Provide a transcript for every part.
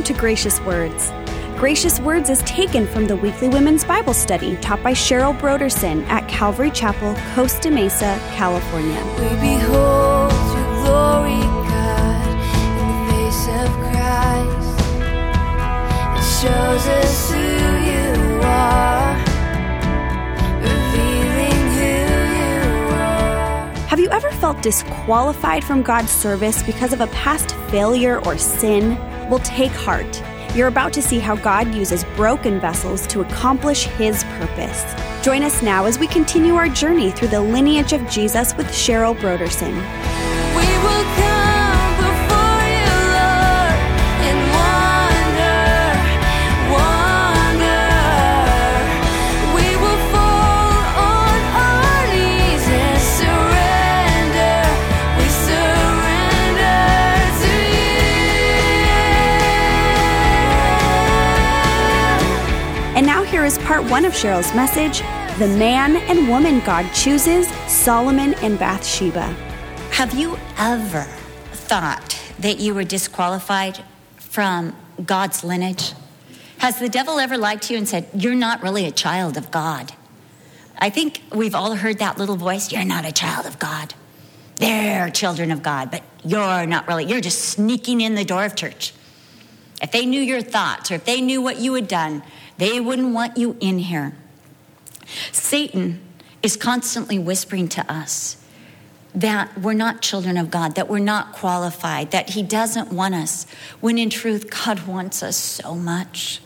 Welcome to Gracious Words. Gracious Words is taken from the weekly women's Bible study taught by Cheryl Brodersen at Calvary Chapel, Costa Mesa, California. We behold your glory, God, in the face of Christ. It shows us who you are, revealing who you are. Have you ever felt disqualified from God's service because of a past failure or sin? Well, take heart. You're about to see how God uses broken vessels to accomplish His purpose. Join us now as we continue our journey through the lineage of Jesus with Cheryl Brodersen. Is part one of Cheryl's message The Man and Woman God Chooses, Solomon and Bathsheba. Have you ever thought that you were disqualified from God's lineage? Has the devil ever lied to you and said, You're not really a child of God? I think we've all heard that little voice, You're not a child of God. They're children of God, but you're not really. You're just sneaking in the door of church. If they knew your thoughts or if they knew what you had done, they wouldn't want you in here. Satan is constantly whispering to us that we're not children of God, that we're not qualified, that He doesn't want us, when in truth, God wants us so much.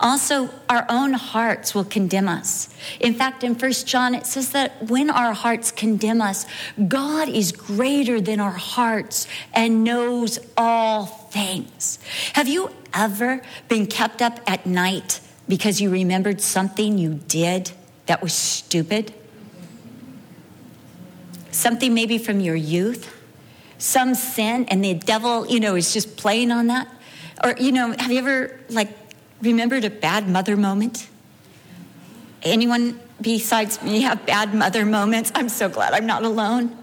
Also, our own hearts will condemn us. In fact, in First John, it says that when our hearts condemn us, God is greater than our hearts and knows all things. Have you ever been kept up at night because you remembered something you did that was stupid? something maybe from your youth, some sin, and the devil, you know, is just playing on that? Or, you know, have you ever, like, remembered a bad mother moment? Anyone besides me have bad mother moments? I'm so glad I'm not alone.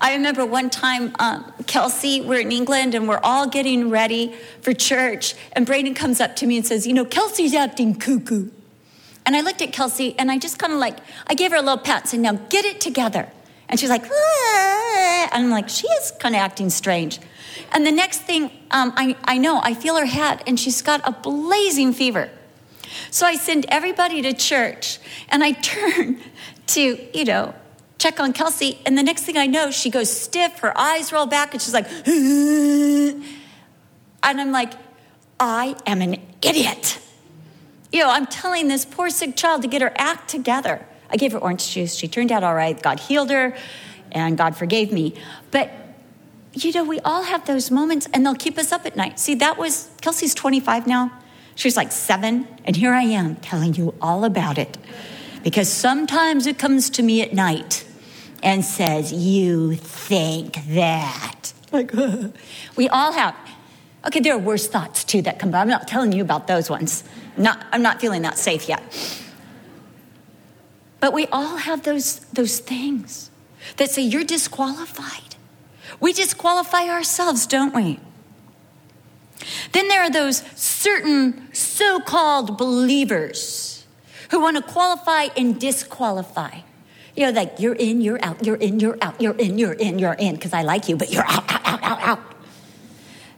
I remember one time, um, Kelsey, we're in England and we're all getting ready for church, and Brayden comes up to me and says, You know, Kelsey's acting cuckoo. And I looked at Kelsey and I just kind of like, I gave her a little pat and said, Now get it together. And she's like, and I'm like, she is kind of acting strange. And the next thing um, I, I know, I feel her head, and she's got a blazing fever. So I send everybody to church, and I turn to, you know, check on Kelsey. And the next thing I know, she goes stiff, her eyes roll back, and she's like, and I'm like, I am an idiot. You know, I'm telling this poor sick child to get her act together. I gave her orange juice. She turned out all right. God healed her and God forgave me. But, you know, we all have those moments and they'll keep us up at night. See, that was, Kelsey's 25 now. She's like seven. And here I am telling you all about it. Because sometimes it comes to me at night and says, You think that. Like, uh. we all have. Okay, there are worse thoughts too that come, but I'm not telling you about those ones. Not, I'm not feeling that safe yet. But we all have those, those things that say you're disqualified. We disqualify ourselves, don't we? Then there are those certain so called believers who want to qualify and disqualify. You know, like you're in, you're out, you're in, you're out, you're in, you're in, you're in, because I like you, but you're out, out, out, out, out.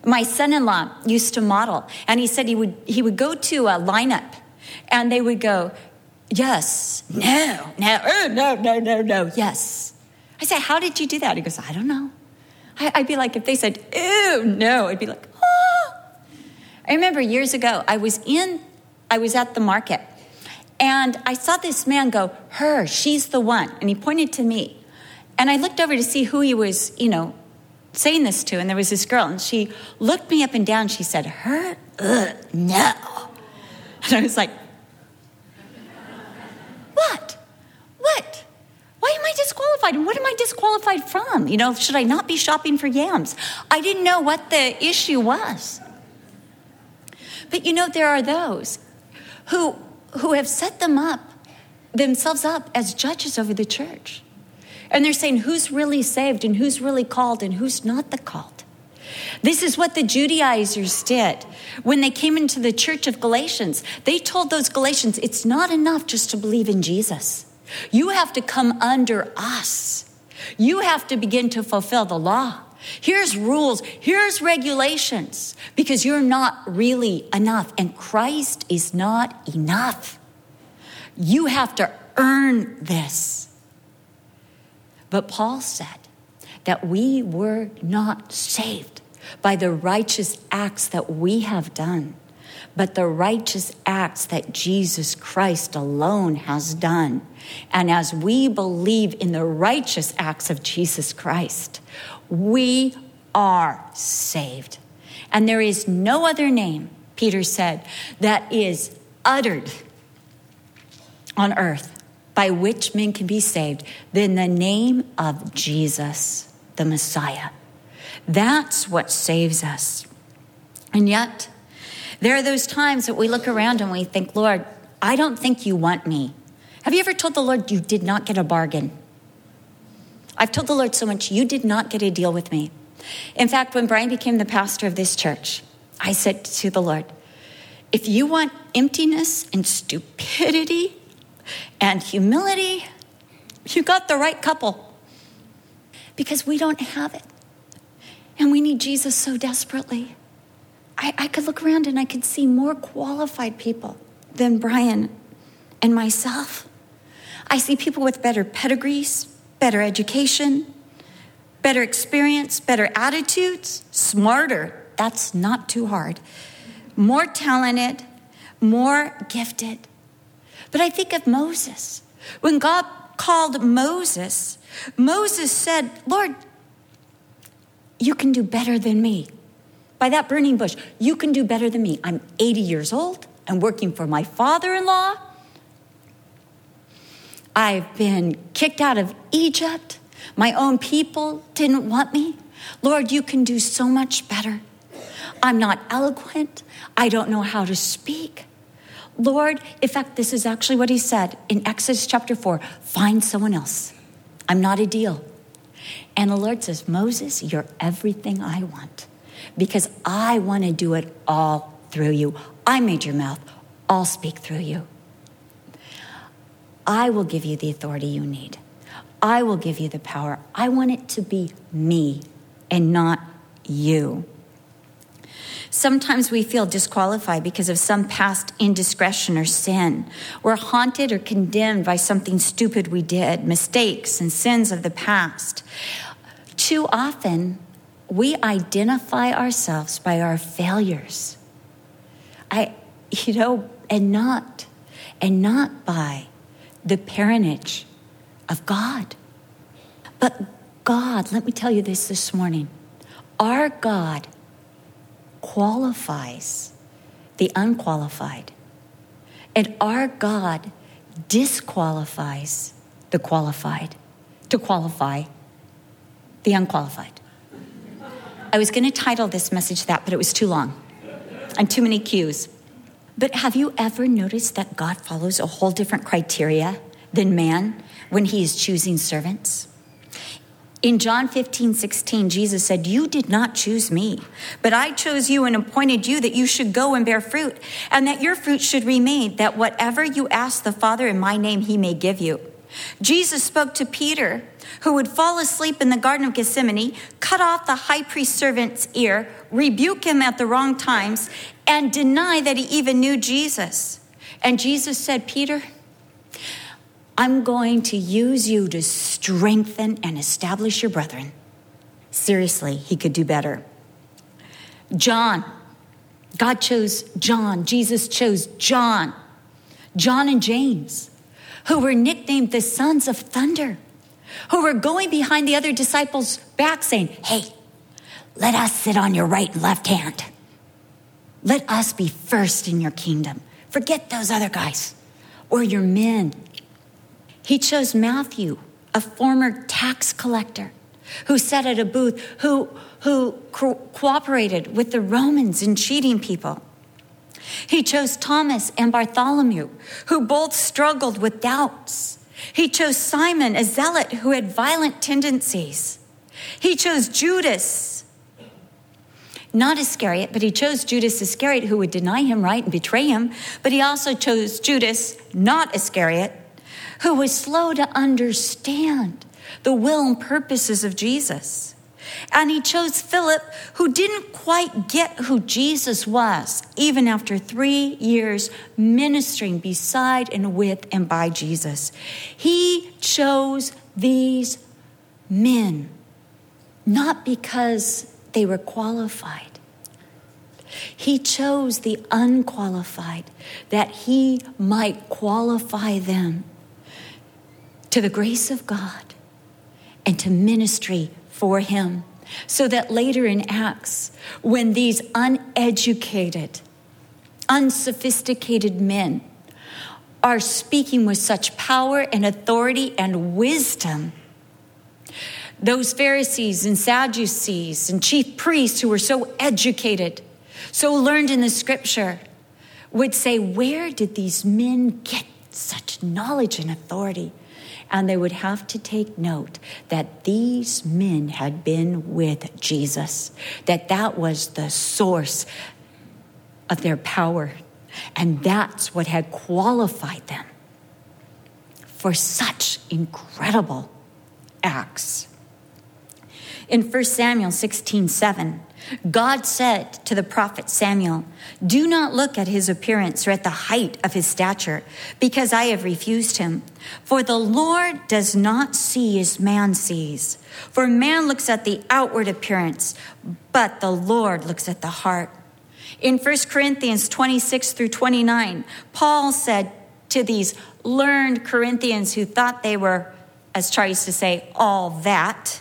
My son in law used to model, and he said he would, he would go to a lineup, and they would go, Yes. No. No. Oh, no, no, no, no. Yes. I said, How did you do that? He goes, I don't know. I, would be like, if they said, Ew, no, I'd be like, Oh. I remember years ago, I was in, I was at the market, and I saw this man go, Her, she's the one. And he pointed to me. And I looked over to see who he was, you know, saying this to. And there was this girl, and she looked me up and down. She said, Her? Ugh, no. And I was like, what? What? Why am I disqualified? And what am I disqualified from? You know, should I not be shopping for yams? I didn't know what the issue was. But you know, there are those who, who have set them up, themselves up as judges over the church. And they're saying who's really saved and who's really called and who's not the called. This is what the Judaizers did when they came into the church of Galatians. They told those Galatians, it's not enough just to believe in Jesus. You have to come under us. You have to begin to fulfill the law. Here's rules, here's regulations, because you're not really enough, and Christ is not enough. You have to earn this. But Paul said that we were not saved by the righteous acts that we have done, but the righteous acts that Jesus Christ alone has done. And as we believe in the righteous acts of Jesus Christ, we are saved. And there is no other name, Peter said, that is uttered on earth by which men can be saved than the name of Jesus, the Messiah. That's what saves us. And yet, there are those times that we look around and we think, Lord, I don't think you want me. Have you ever told the Lord you did not get a bargain? I've told the Lord so much, you did not get a deal with me. In fact, when Brian became the pastor of this church, I said to the Lord, if you want emptiness and stupidity and humility, you got the right couple. Because we don't have it. And we need Jesus so desperately. I, I could look around and I could see more qualified people than Brian and myself. I see people with better pedigrees, better education, better experience, better attitudes, smarter. That's not too hard. More talented, more gifted. But I think of Moses. When God called Moses, Moses said, Lord, you can do better than me. By that burning bush, you can do better than me. I'm 80 years old. I'm working for my father in law. I've been kicked out of Egypt. My own people didn't want me. Lord, you can do so much better. I'm not eloquent. I don't know how to speak. Lord, in fact, this is actually what he said in Exodus chapter 4 find someone else. I'm not a deal. And the Lord says, Moses, you're everything I want because I want to do it all through you. I made your mouth, I'll speak through you. I will give you the authority you need. I will give you the power. I want it to be me and not you. Sometimes we feel disqualified because of some past indiscretion or sin. We're haunted or condemned by something stupid we did, mistakes and sins of the past. Too often, we identify ourselves by our failures. I, you know, and not, and not by the parentage of God. But God, let me tell you this this morning our God qualifies the unqualified, and our God disqualifies the qualified to qualify the unqualified. I was going to title this message that, but it was too long and too many cues. But have you ever noticed that God follows a whole different criteria than man when he is choosing servants? In John 15, 16, Jesus said, You did not choose me, but I chose you and appointed you that you should go and bear fruit, and that your fruit should remain, that whatever you ask the Father in my name, he may give you. Jesus spoke to Peter, who would fall asleep in the Garden of Gethsemane, cut off the high priest servant's ear, rebuke him at the wrong times, and deny that he even knew Jesus. And Jesus said, Peter, I'm going to use you to strengthen and establish your brethren. Seriously, he could do better. John, God chose John, Jesus chose John, John and James, who were nicknamed the sons of thunder, who were going behind the other disciples' back saying, Hey, let us sit on your right and left hand. Let us be first in your kingdom. Forget those other guys or your men he chose Matthew, a former tax collector who sat at a booth, who, who co- cooperated with the Romans in cheating people. He chose Thomas and Bartholomew, who both struggled with doubts. He chose Simon, a zealot who had violent tendencies. He chose Judas, Not Iscariot, but he chose Judas Iscariot, who would deny him, right, and betray him. But he also chose Judas, not Iscariot, who was slow to understand the will and purposes of Jesus. And he chose Philip, who didn't quite get who Jesus was, even after three years ministering beside and with and by Jesus. He chose these men, not because they were qualified. He chose the unqualified that he might qualify them to the grace of God and to ministry for him. So that later in Acts, when these uneducated, unsophisticated men are speaking with such power and authority and wisdom, those Pharisees and Sadducees and chief priests who were so educated, so learned in the scripture, would say, Where did these men get such knowledge and authority? And they would have to take note that these men had been with Jesus, that that was the source of their power. And that's what had qualified them for such incredible acts. In 1 Samuel 16 7, God said to the prophet Samuel, Do not look at his appearance or at the height of his stature, because I have refused him. For the Lord does not see as man sees. For man looks at the outward appearance, but the Lord looks at the heart. In 1 Corinthians 26 through 29, Paul said to these learned Corinthians who thought they were, as Charlie used to say, all that,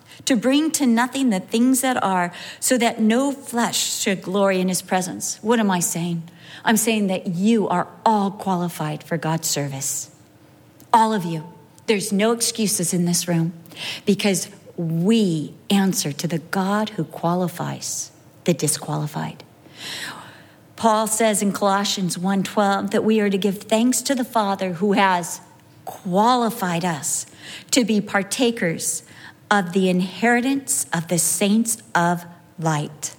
to bring to nothing the things that are, so that no flesh should glory in his presence. What am I saying? I'm saying that you are all qualified for God's service. All of you. There's no excuses in this room because we answer to the God who qualifies the disqualified. Paul says in Colossians 1:12 that we are to give thanks to the Father who has qualified us to be partakers of the inheritance of the saints of light.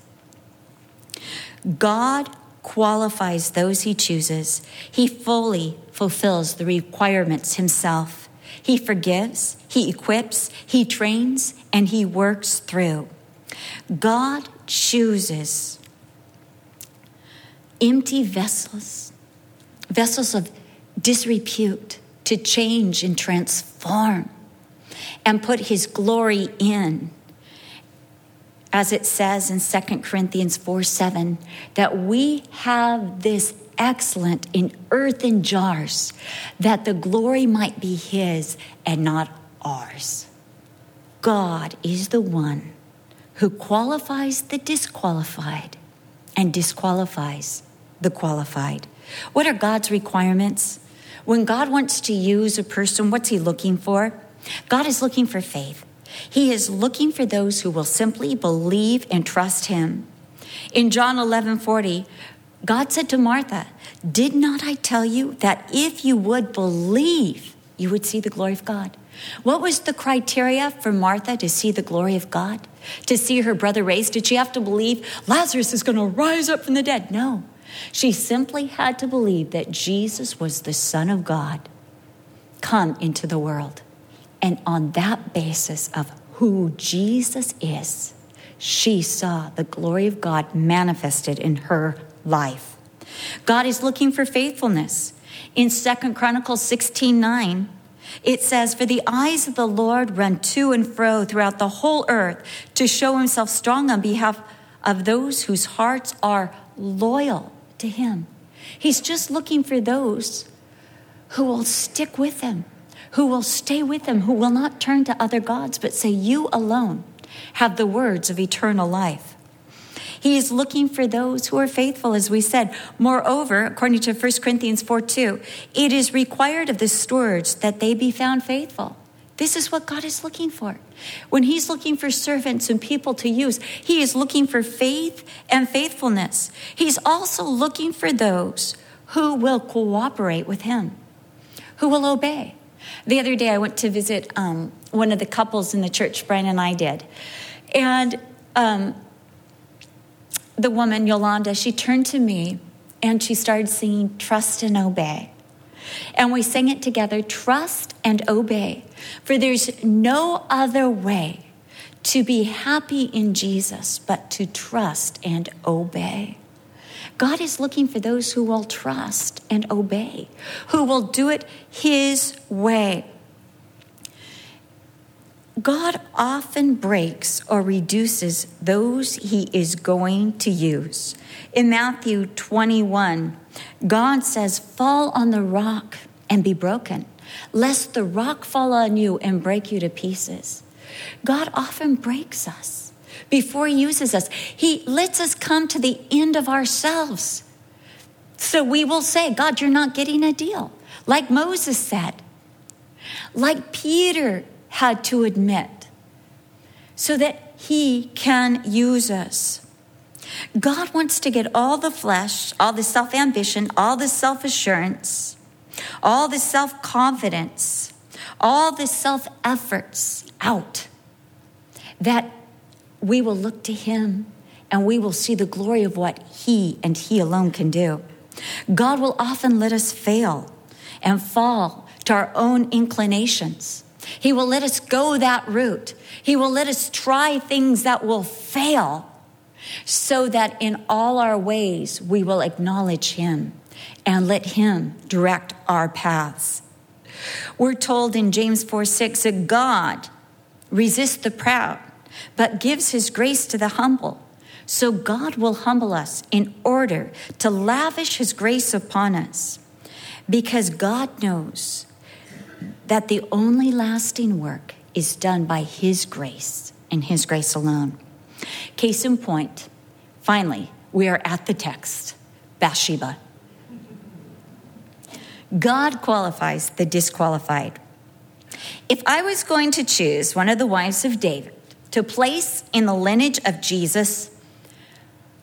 God qualifies those he chooses. He fully fulfills the requirements himself. He forgives, he equips, he trains, and he works through. God chooses empty vessels, vessels of disrepute, to change and transform and put his glory in. As it says in 2 Corinthians 4 7, that we have this excellent in earthen jars, that the glory might be his and not ours. God is the one who qualifies the disqualified and disqualifies the qualified. What are God's requirements? When God wants to use a person, what's he looking for? God is looking for faith. He is looking for those who will simply believe and trust him. In John 11 40, God said to Martha, Did not I tell you that if you would believe, you would see the glory of God? What was the criteria for Martha to see the glory of God? To see her brother raised? Did she have to believe Lazarus is going to rise up from the dead? No. She simply had to believe that Jesus was the Son of God come into the world. And on that basis of who Jesus is, she saw the glory of God manifested in her life. God is looking for faithfulness. In Second Chronicles 16 9, it says, For the eyes of the Lord run to and fro throughout the whole earth to show himself strong on behalf of those whose hearts are loyal to him. He's just looking for those who will stick with him, who will stay with him, who will not turn to other gods, but say, You alone have the words of eternal life. He is looking for those who are faithful, as we said. Moreover, according to 1 Corinthians 4 2, it is required of the stewards that they be found faithful. This is what God is looking for. When He's looking for servants and people to use, He is looking for faith and faithfulness. He's also looking for those who will cooperate with Him, who will obey. The other day, I went to visit um, one of the couples in the church, Brian and I did. And um, the woman, Yolanda, she turned to me and she started singing Trust and Obey. And we sang it together trust and obey. For there's no other way to be happy in Jesus but to trust and obey. God is looking for those who will trust and obey, who will do it His way. God often breaks or reduces those he is going to use. In Matthew 21, God says, Fall on the rock and be broken, lest the rock fall on you and break you to pieces. God often breaks us before he uses us. He lets us come to the end of ourselves. So we will say, God, you're not getting a deal. Like Moses said, like Peter had to admit, so that he can use us. God wants to get all the flesh, all the self ambition, all the self assurance, all the self confidence, all the self efforts out. That we will look to Him and we will see the glory of what He and He alone can do. God will often let us fail and fall to our own inclinations. He will let us go that route. He will let us try things that will fail so that in all our ways we will acknowledge Him and let Him direct our paths. We're told in James 4 6 that God resists the proud, but gives His grace to the humble. So God will humble us in order to lavish His grace upon us because God knows that the only lasting work is done by His grace and His grace alone. Case in point, finally, we are at the text Bathsheba. God qualifies the disqualified. If I was going to choose one of the wives of David to place in the lineage of Jesus,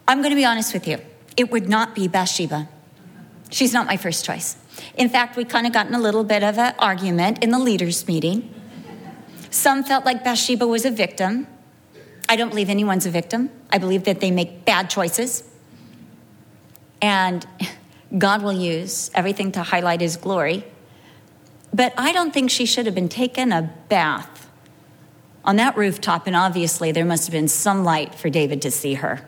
I'm going to be honest with you, it would not be Bathsheba. She's not my first choice. In fact, we kind of got in a little bit of an argument in the leaders' meeting. Some felt like Bathsheba was a victim. I don't believe anyone's a victim. I believe that they make bad choices. And God will use everything to highlight his glory. But I don't think she should have been taken a bath on that rooftop. And obviously, there must have been some light for David to see her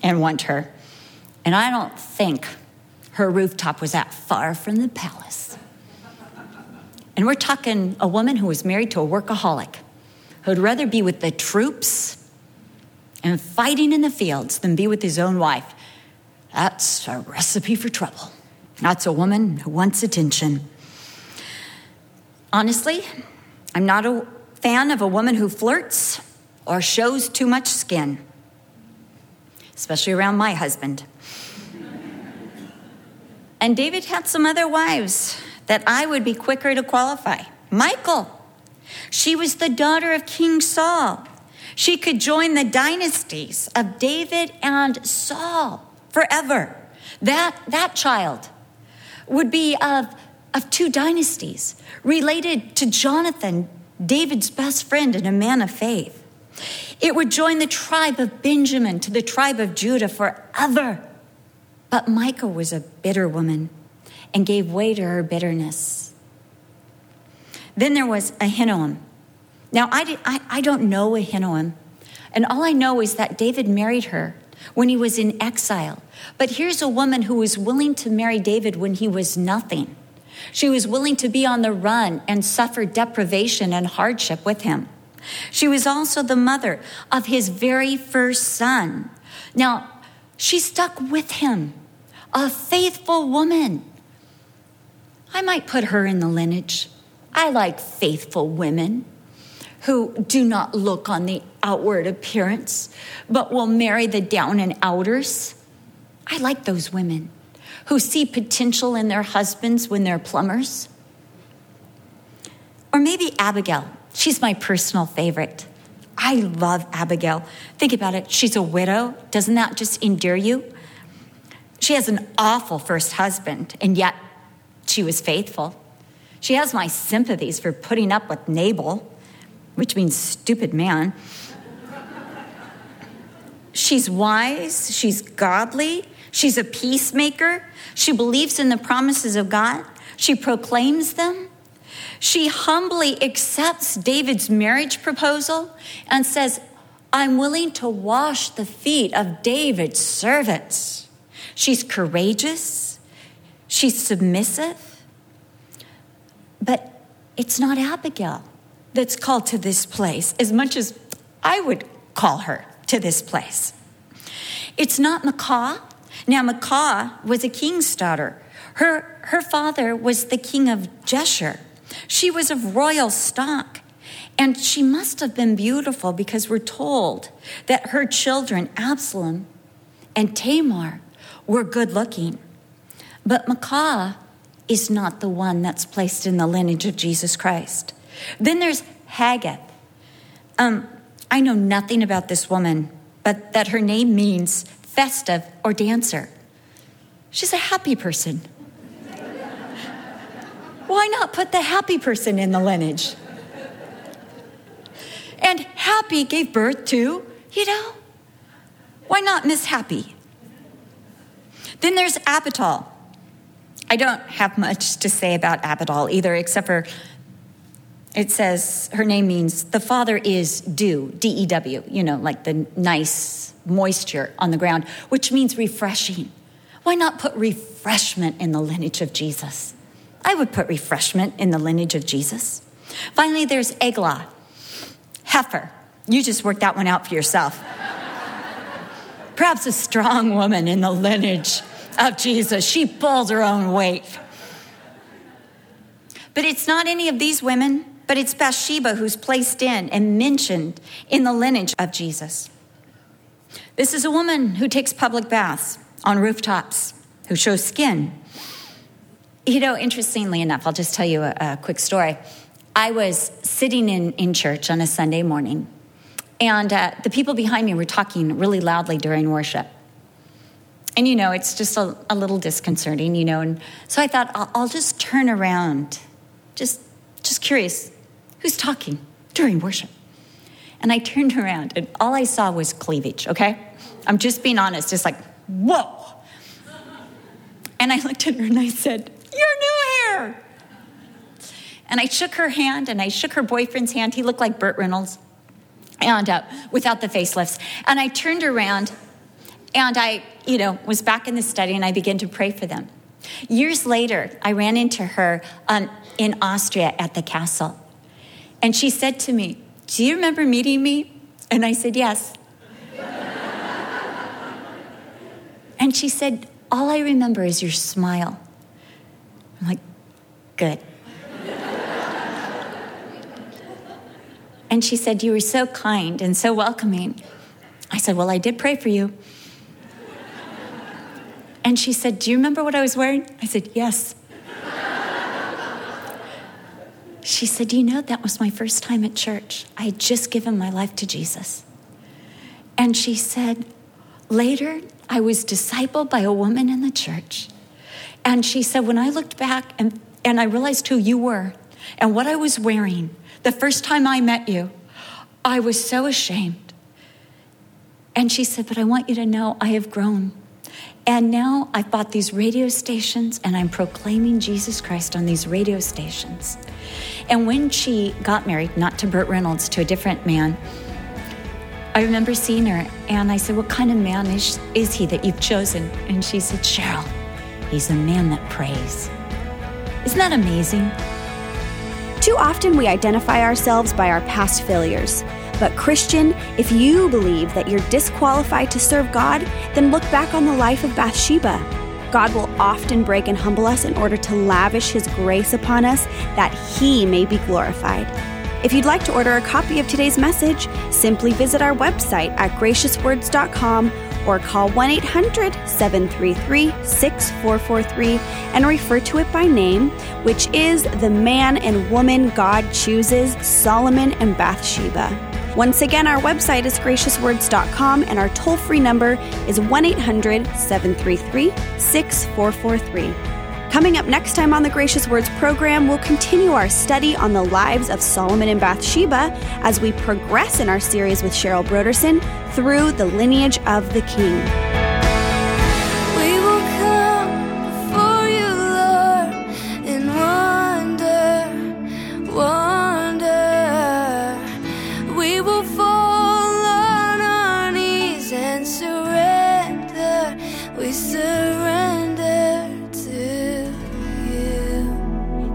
and want her. And I don't think her rooftop was that far from the palace. And we're talking a woman who was married to a workaholic who'd rather be with the troops and fighting in the fields than be with his own wife. That's a recipe for trouble. That's a woman who wants attention. Honestly, I'm not a fan of a woman who flirts or shows too much skin, especially around my husband. And David had some other wives that I would be quicker to qualify. Michal, she was the daughter of King Saul. She could join the dynasties of David and Saul forever. That, that child would be of, of two dynasties related to Jonathan, David's best friend and a man of faith. It would join the tribe of Benjamin to the tribe of Judah forever. But Michal was a bitter woman and gave way to her bitterness. Then there was Ahinoam. Now, I, did, I, I don't know Ahinoam, and all I know is that David married her when he was in exile. But here's a woman who was willing to marry David when he was nothing. She was willing to be on the run and suffer deprivation and hardship with him. She was also the mother of his very first son. Now, she stuck with him a faithful woman. I might put her in the lineage. I like faithful women who do not look on the outward appearance, but will marry the down and outers. I like those women who see potential in their husbands when they're plumbers. Or maybe Abigail. She's my personal favorite. I love Abigail. Think about it. She's a widow. Doesn't that just endear you? She has an awful first husband, and yet she was faithful. She has my sympathies for putting up with Nabal, which means stupid man. She's wise, she's godly, she's a peacemaker, she believes in the promises of God, she proclaims them. She humbly accepts David's marriage proposal and says, I'm willing to wash the feet of David's servants. She's courageous, she's submissive. But it's not Abigail that's called to this place as much as I would call her to this place. It's not Maacah. Now, Maacah was a king's daughter. Her, her father was the king of Jeshur. She was of royal stock. And she must have been beautiful because we're told that her children, Absalom and Tamar, were good looking. But Maacah is not the one that's placed in the lineage of Jesus Christ. Then there's Haggith. Um, I know nothing about this woman, but that her name means festive or dancer. She's a happy person. Why not put the happy person in the lineage? And Happy gave birth to, you know, why not Miss Happy? Then there's Abital. I don't have much to say about Abital either, except for it says her name means the father is dew, D E W, you know, like the nice moisture on the ground, which means refreshing. Why not put refreshment in the lineage of Jesus? I would put refreshment in the lineage of Jesus. Finally, there's Eglah, heifer. You just worked that one out for yourself. Perhaps a strong woman in the lineage of Jesus. She pulls her own weight. But it's not any of these women, but it's Bathsheba who's placed in and mentioned in the lineage of Jesus. This is a woman who takes public baths on rooftops, who shows skin. You know, interestingly enough, I'll just tell you a, a quick story. I was sitting in, in church on a Sunday morning, and uh, the people behind me were talking really loudly during worship. And you know, it's just a, a little disconcerting, you know. And so I thought, I'll, I'll just turn around, just, just curious, who's talking during worship? And I turned around, and all I saw was cleavage, okay? I'm just being honest, just like, whoa. And I looked at her and I said, You're new here. And I shook her hand and I shook her boyfriend's hand. He looked like Burt Reynolds and uh, without the facelifts. And I turned around and I, you know, was back in the study and I began to pray for them. Years later, I ran into her um, in Austria at the castle. And she said to me, Do you remember meeting me? And I said, Yes. and she said, All I remember is your smile. I'm like, Good. and she said, You were so kind and so welcoming. I said, Well, I did pray for you. And she said, Do you remember what I was wearing? I said, Yes. She said, You know, that was my first time at church. I had just given my life to Jesus. And she said, Later, I was discipled by a woman in the church. And she said, When I looked back and, and I realized who you were and what I was wearing the first time I met you, I was so ashamed. And she said, But I want you to know I have grown. And now I've bought these radio stations and I'm proclaiming Jesus Christ on these radio stations. And when she got married, not to Burt Reynolds, to a different man, I remember seeing her and I said, What kind of man is, is he that you've chosen? And she said, Cheryl, he's a man that prays. Isn't that amazing? Too often we identify ourselves by our past failures. But, Christian, if you believe that you're disqualified to serve God, then look back on the life of Bathsheba. God will often break and humble us in order to lavish His grace upon us that He may be glorified. If you'd like to order a copy of today's message, simply visit our website at graciouswords.com or call 1 800 733 6443 and refer to it by name, which is the man and woman God chooses, Solomon and Bathsheba. Once again, our website is graciouswords.com and our toll free number is 1 800 733 6443. Coming up next time on the Gracious Words program, we'll continue our study on the lives of Solomon and Bathsheba as we progress in our series with Cheryl Brodersen through the lineage of the king.